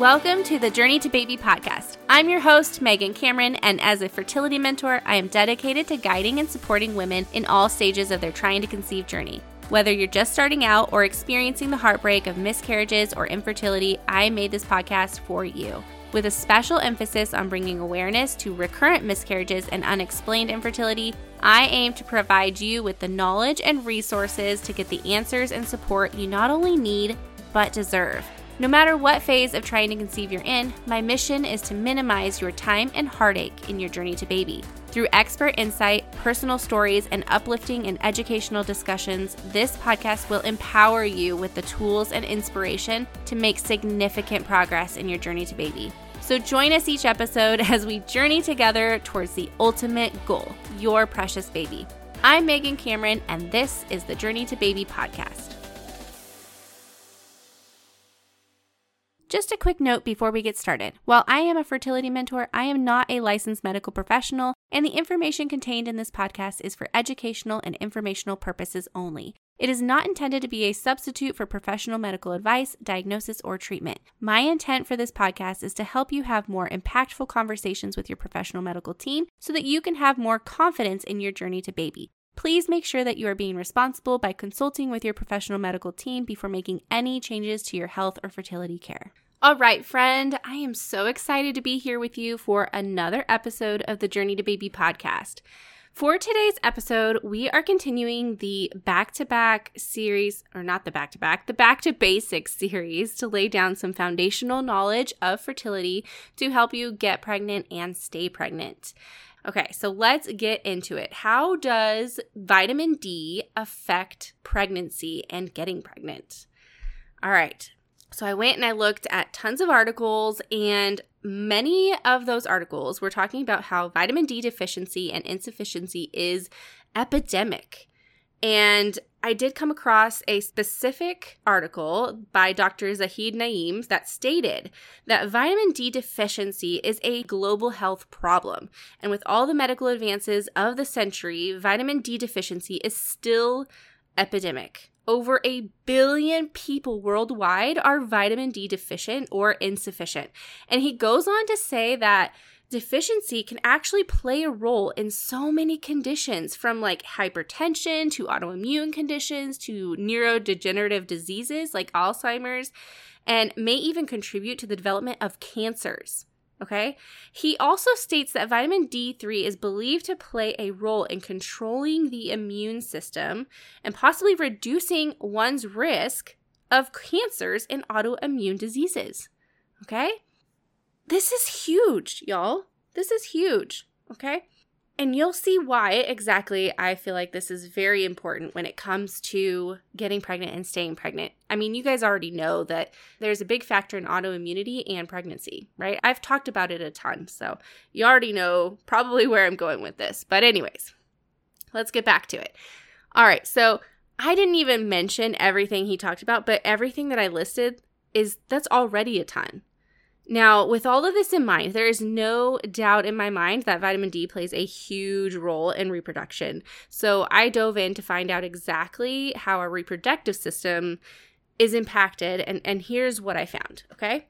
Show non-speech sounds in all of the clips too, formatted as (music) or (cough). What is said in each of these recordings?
Welcome to the Journey to Baby podcast. I'm your host, Megan Cameron, and as a fertility mentor, I am dedicated to guiding and supporting women in all stages of their trying to conceive journey. Whether you're just starting out or experiencing the heartbreak of miscarriages or infertility, I made this podcast for you. With a special emphasis on bringing awareness to recurrent miscarriages and unexplained infertility, I aim to provide you with the knowledge and resources to get the answers and support you not only need, but deserve. No matter what phase of trying to conceive you're in, my mission is to minimize your time and heartache in your journey to baby. Through expert insight, personal stories, and uplifting and educational discussions, this podcast will empower you with the tools and inspiration to make significant progress in your journey to baby. So join us each episode (laughs) as we journey together towards the ultimate goal your precious baby. I'm Megan Cameron, and this is the Journey to Baby podcast. Just a quick note before we get started. While I am a fertility mentor, I am not a licensed medical professional, and the information contained in this podcast is for educational and informational purposes only. It is not intended to be a substitute for professional medical advice, diagnosis, or treatment. My intent for this podcast is to help you have more impactful conversations with your professional medical team so that you can have more confidence in your journey to baby. Please make sure that you are being responsible by consulting with your professional medical team before making any changes to your health or fertility care. All right, friend, I am so excited to be here with you for another episode of the Journey to Baby podcast. For today's episode, we are continuing the back to back series, or not the back to back, the back to basics series to lay down some foundational knowledge of fertility to help you get pregnant and stay pregnant. Okay, so let's get into it. How does vitamin D affect pregnancy and getting pregnant? All right, so I went and I looked at tons of articles, and many of those articles were talking about how vitamin D deficiency and insufficiency is epidemic. And I did come across a specific article by Dr. Zahid Naeem that stated that vitamin D deficiency is a global health problem. And with all the medical advances of the century, vitamin D deficiency is still epidemic. Over a billion people worldwide are vitamin D deficient or insufficient. And he goes on to say that deficiency can actually play a role in so many conditions from like hypertension to autoimmune conditions to neurodegenerative diseases like Alzheimer's and may even contribute to the development of cancers. Okay. He also states that vitamin D3 is believed to play a role in controlling the immune system and possibly reducing one's risk of cancers and autoimmune diseases. Okay. This is huge, y'all. This is huge. Okay. And you'll see why exactly I feel like this is very important when it comes to getting pregnant and staying pregnant. I mean, you guys already know that there's a big factor in autoimmunity and pregnancy, right? I've talked about it a ton, so you already know probably where I'm going with this. But, anyways, let's get back to it. All right, so I didn't even mention everything he talked about, but everything that I listed is that's already a ton. Now, with all of this in mind, there is no doubt in my mind that vitamin D plays a huge role in reproduction. So I dove in to find out exactly how our reproductive system is impacted, and, and here's what I found, okay?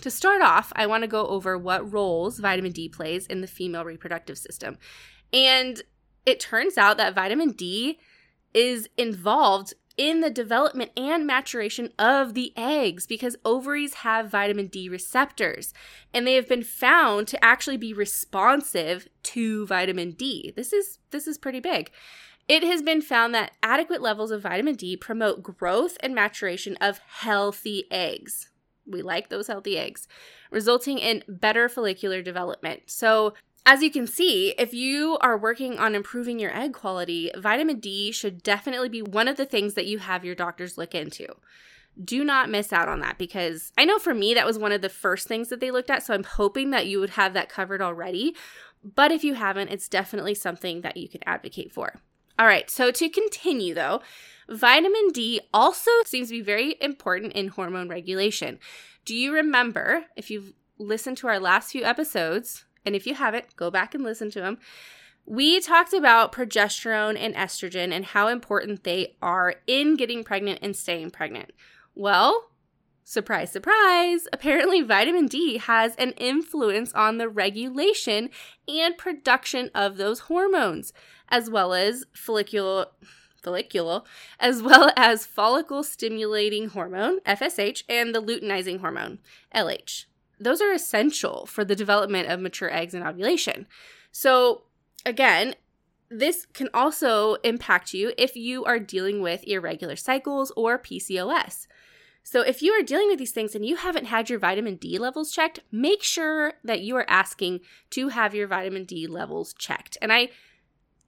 To start off, I want to go over what roles vitamin D plays in the female reproductive system. And it turns out that vitamin D is involved in the development and maturation of the eggs because ovaries have vitamin D receptors and they have been found to actually be responsive to vitamin D. This is this is pretty big. It has been found that adequate levels of vitamin D promote growth and maturation of healthy eggs. We like those healthy eggs, resulting in better follicular development. So, as you can see, if you are working on improving your egg quality, vitamin D should definitely be one of the things that you have your doctors look into. Do not miss out on that because I know for me that was one of the first things that they looked at. So I'm hoping that you would have that covered already. But if you haven't, it's definitely something that you could advocate for. All right, so to continue though, vitamin D also seems to be very important in hormone regulation. Do you remember, if you've listened to our last few episodes, and if you haven't, go back and listen to them. We talked about progesterone and estrogen and how important they are in getting pregnant and staying pregnant. Well, surprise, surprise, apparently vitamin D has an influence on the regulation and production of those hormones, as well as follicular follicular, as well as follicle stimulating hormone, FSH, and the luteinizing hormone, LH. Those are essential for the development of mature eggs and ovulation. So, again, this can also impact you if you are dealing with irregular cycles or PCOS. So, if you are dealing with these things and you haven't had your vitamin D levels checked, make sure that you are asking to have your vitamin D levels checked. And I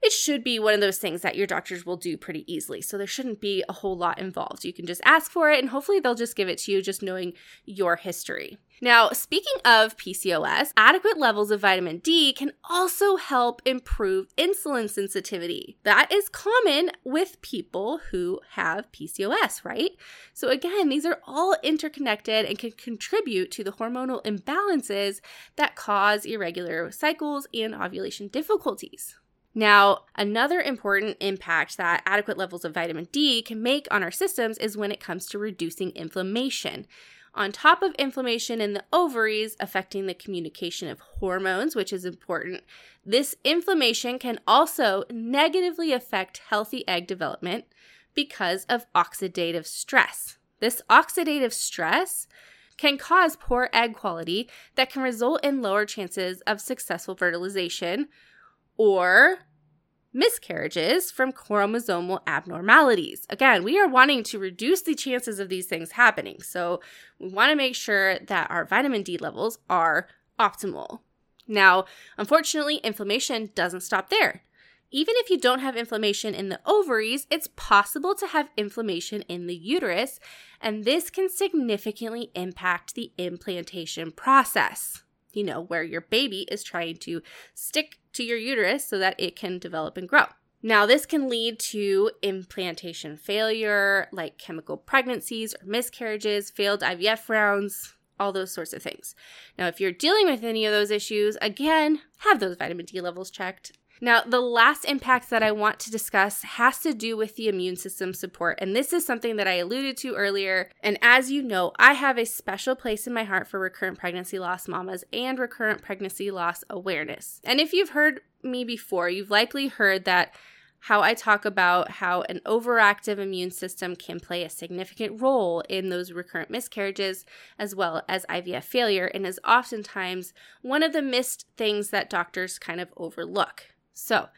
it should be one of those things that your doctors will do pretty easily. So there shouldn't be a whole lot involved. You can just ask for it and hopefully they'll just give it to you just knowing your history. Now, speaking of PCOS, adequate levels of vitamin D can also help improve insulin sensitivity. That is common with people who have PCOS, right? So, again, these are all interconnected and can contribute to the hormonal imbalances that cause irregular cycles and ovulation difficulties. Now, another important impact that adequate levels of vitamin D can make on our systems is when it comes to reducing inflammation. On top of inflammation in the ovaries affecting the communication of hormones, which is important, this inflammation can also negatively affect healthy egg development because of oxidative stress. This oxidative stress can cause poor egg quality that can result in lower chances of successful fertilization or miscarriages from chromosomal abnormalities. Again, we are wanting to reduce the chances of these things happening. So we want to make sure that our vitamin D levels are optimal. Now, unfortunately, inflammation doesn't stop there. Even if you don't have inflammation in the ovaries, it's possible to have inflammation in the uterus, and this can significantly impact the implantation process you know, where your baby is trying to stick to your uterus so that it can develop and grow. Now, this can lead to implantation failure, like chemical pregnancies or miscarriages, failed IVF rounds, all those sorts of things. Now, if you're dealing with any of those issues, again, have those vitamin D levels checked. Now, the last impact that I want to discuss has to do with the immune system support. And this is something that I alluded to earlier. And as you know, I have a special place in my heart for recurrent pregnancy loss mamas and recurrent pregnancy loss awareness. And if you've heard me before, you've likely heard that how I talk about how an overactive immune system can play a significant role in those recurrent miscarriages as well as IVF failure and is oftentimes one of the missed things that doctors kind of overlook. So,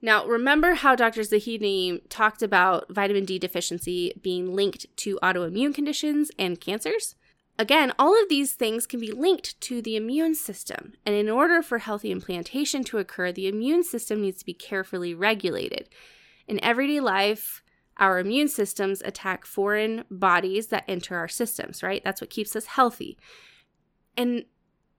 now remember how Dr. Zahid Naeem talked about vitamin D deficiency being linked to autoimmune conditions and cancers? Again, all of these things can be linked to the immune system. And in order for healthy implantation to occur, the immune system needs to be carefully regulated. In everyday life, our immune systems attack foreign bodies that enter our systems, right? That's what keeps us healthy. And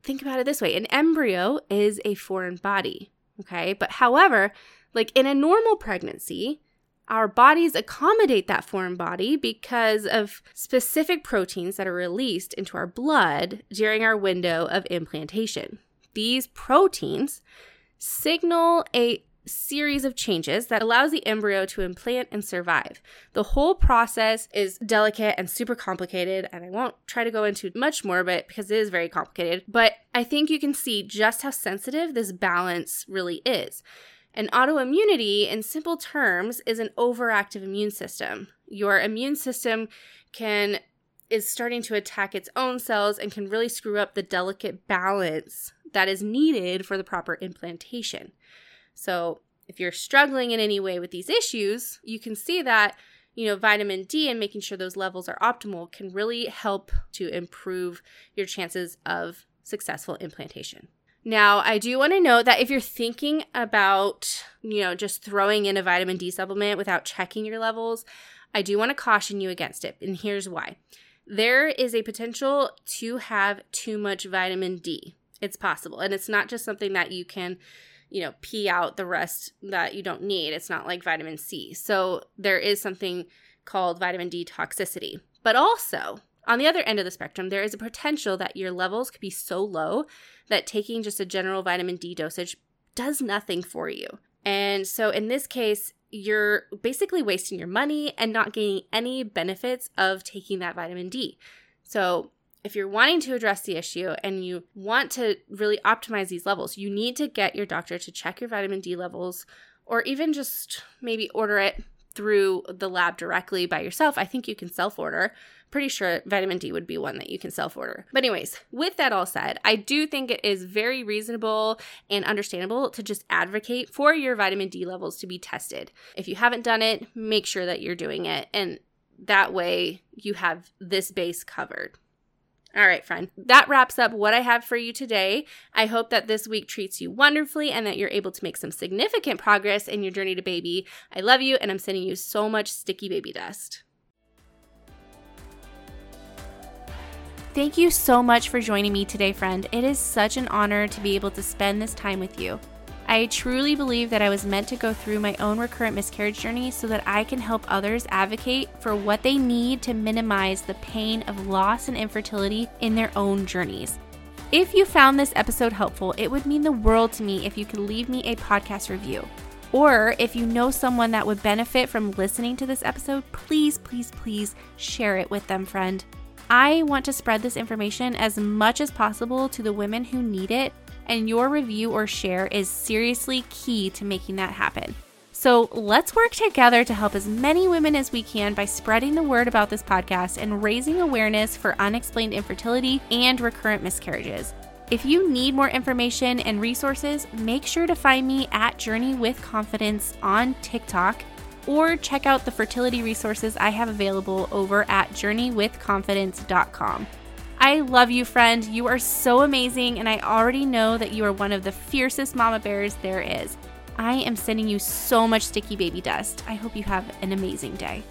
think about it this way an embryo is a foreign body. Okay. But however, like in a normal pregnancy, our bodies accommodate that foreign body because of specific proteins that are released into our blood during our window of implantation. These proteins signal a series of changes that allows the embryo to implant and survive. The whole process is delicate and super complicated, and I won't try to go into much more but because it is very complicated, but I think you can see just how sensitive this balance really is. And autoimmunity, in simple terms, is an overactive immune system. Your immune system can is starting to attack its own cells and can really screw up the delicate balance that is needed for the proper implantation. So, if you're struggling in any way with these issues, you can see that, you know, vitamin D and making sure those levels are optimal can really help to improve your chances of successful implantation. Now, I do want to note that if you're thinking about, you know, just throwing in a vitamin D supplement without checking your levels, I do want to caution you against it. And here's why. There is a potential to have too much vitamin D. It's possible. And it's not just something that you can you know, pee out the rest that you don't need. It's not like vitamin C. So there is something called vitamin D toxicity. But also, on the other end of the spectrum, there is a potential that your levels could be so low that taking just a general vitamin D dosage does nothing for you. And so in this case, you're basically wasting your money and not gaining any benefits of taking that vitamin D. So, if you're wanting to address the issue and you want to really optimize these levels, you need to get your doctor to check your vitamin D levels or even just maybe order it through the lab directly by yourself. I think you can self order. Pretty sure vitamin D would be one that you can self order. But, anyways, with that all said, I do think it is very reasonable and understandable to just advocate for your vitamin D levels to be tested. If you haven't done it, make sure that you're doing it. And that way you have this base covered. All right, friend. That wraps up what I have for you today. I hope that this week treats you wonderfully and that you're able to make some significant progress in your journey to baby. I love you and I'm sending you so much sticky baby dust. Thank you so much for joining me today, friend. It is such an honor to be able to spend this time with you. I truly believe that I was meant to go through my own recurrent miscarriage journey so that I can help others advocate for what they need to minimize the pain of loss and infertility in their own journeys. If you found this episode helpful, it would mean the world to me if you could leave me a podcast review. Or if you know someone that would benefit from listening to this episode, please, please, please share it with them, friend. I want to spread this information as much as possible to the women who need it and your review or share is seriously key to making that happen. So let's work together to help as many women as we can by spreading the word about this podcast and raising awareness for unexplained infertility and recurrent miscarriages. If you need more information and resources, make sure to find me at Journey with Confidence on TikTok or check out the fertility resources I have available over at journeywithconfidence.com. I love you, friend. You are so amazing, and I already know that you are one of the fiercest mama bears there is. I am sending you so much sticky baby dust. I hope you have an amazing day.